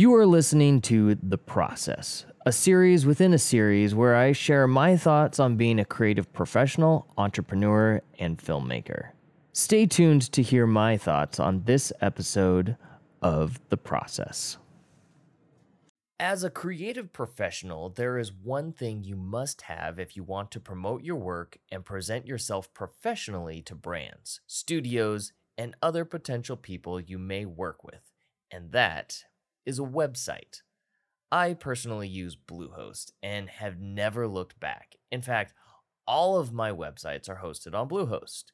You are listening to The Process, a series within a series where I share my thoughts on being a creative professional, entrepreneur, and filmmaker. Stay tuned to hear my thoughts on this episode of The Process. As a creative professional, there is one thing you must have if you want to promote your work and present yourself professionally to brands, studios, and other potential people you may work with, and that is a website. I personally use Bluehost and have never looked back. In fact, all of my websites are hosted on Bluehost.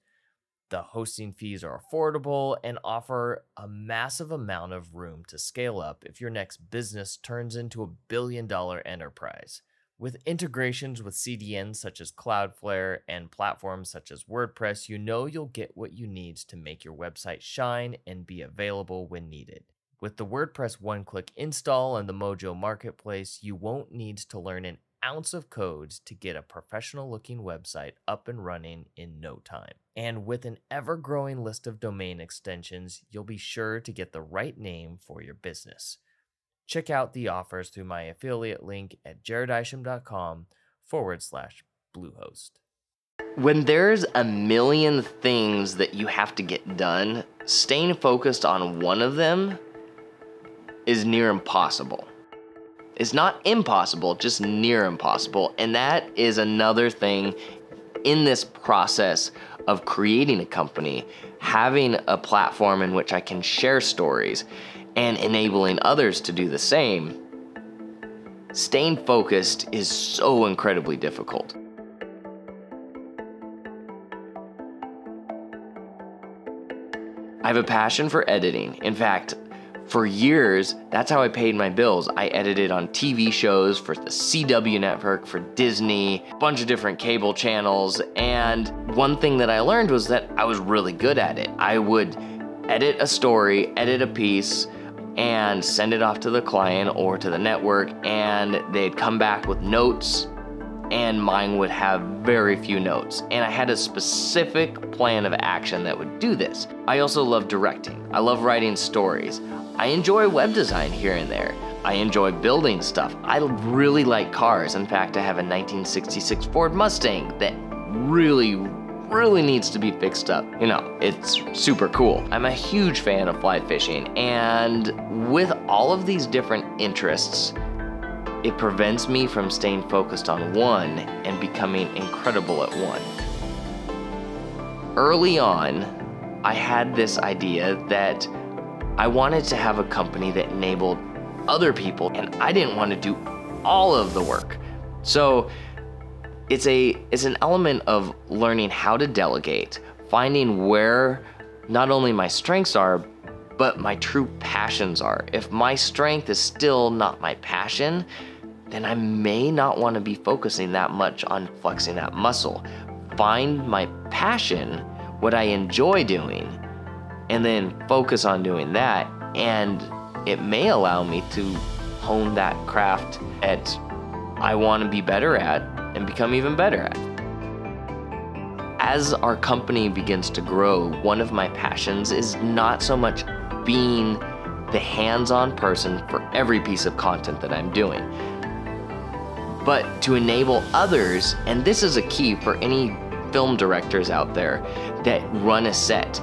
The hosting fees are affordable and offer a massive amount of room to scale up if your next business turns into a billion dollar enterprise. With integrations with CDNs such as Cloudflare and platforms such as WordPress, you know you'll get what you need to make your website shine and be available when needed. With the WordPress one click install and the Mojo Marketplace, you won't need to learn an ounce of code to get a professional looking website up and running in no time. And with an ever growing list of domain extensions, you'll be sure to get the right name for your business. Check out the offers through my affiliate link at jaredisham.com forward slash Bluehost. When there's a million things that you have to get done, staying focused on one of them is near impossible. It's not impossible, just near impossible. And that is another thing in this process of creating a company, having a platform in which I can share stories and enabling others to do the same. Staying focused is so incredibly difficult. I have a passion for editing. In fact, for years, that's how I paid my bills. I edited on TV shows for the CW network, for Disney, a bunch of different cable channels. And one thing that I learned was that I was really good at it. I would edit a story, edit a piece, and send it off to the client or to the network, and they'd come back with notes and mine would have very few notes. And I had a specific plan of action that would do this. I also love directing. I love writing stories. I enjoy web design here and there. I enjoy building stuff. I really like cars. In fact, I have a 1966 Ford Mustang that really, really needs to be fixed up. You know, it's super cool. I'm a huge fan of fly fishing, and with all of these different interests, it prevents me from staying focused on one and becoming incredible at one. Early on, I had this idea that I wanted to have a company that enabled other people, and I didn't want to do all of the work. So it's a it's an element of learning how to delegate, finding where not only my strengths are, but my true passions are. If my strength is still not my passion, then I may not want to be focusing that much on flexing that muscle. Find my passion, what I enjoy doing, and then focus on doing that. And it may allow me to hone that craft at I want to be better at and become even better at. As our company begins to grow, one of my passions is not so much being the hands on person for every piece of content that I'm doing, but to enable others, and this is a key for any film directors out there that run a set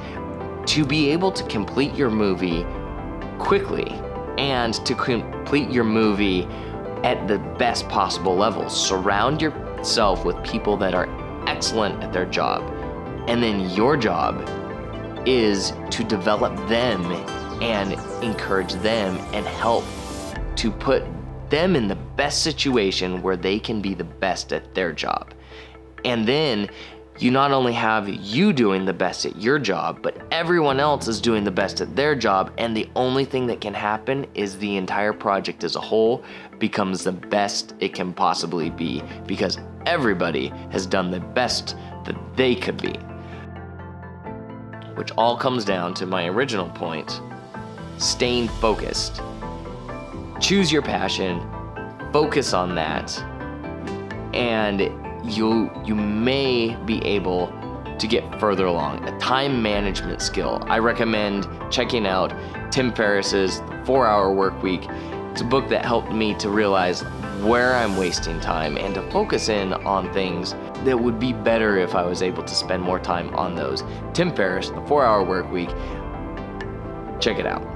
to be able to complete your movie quickly and to complete your movie at the best possible level. Surround yourself with people that are excellent at their job. And then your job is to develop them and encourage them and help to put them in the best situation where they can be the best at their job. And then you not only have you doing the best at your job, but everyone else is doing the best at their job. And the only thing that can happen is the entire project as a whole becomes the best it can possibly be because everybody has done the best that they could be. Which all comes down to my original point staying focused. Choose your passion, focus on that, and you you may be able to get further along. A time management skill. I recommend checking out Tim Ferriss's Four Hour Work Week. It's a book that helped me to realize where I'm wasting time and to focus in on things that would be better if I was able to spend more time on those. Tim Ferriss, The Four Hour Work Week. Check it out.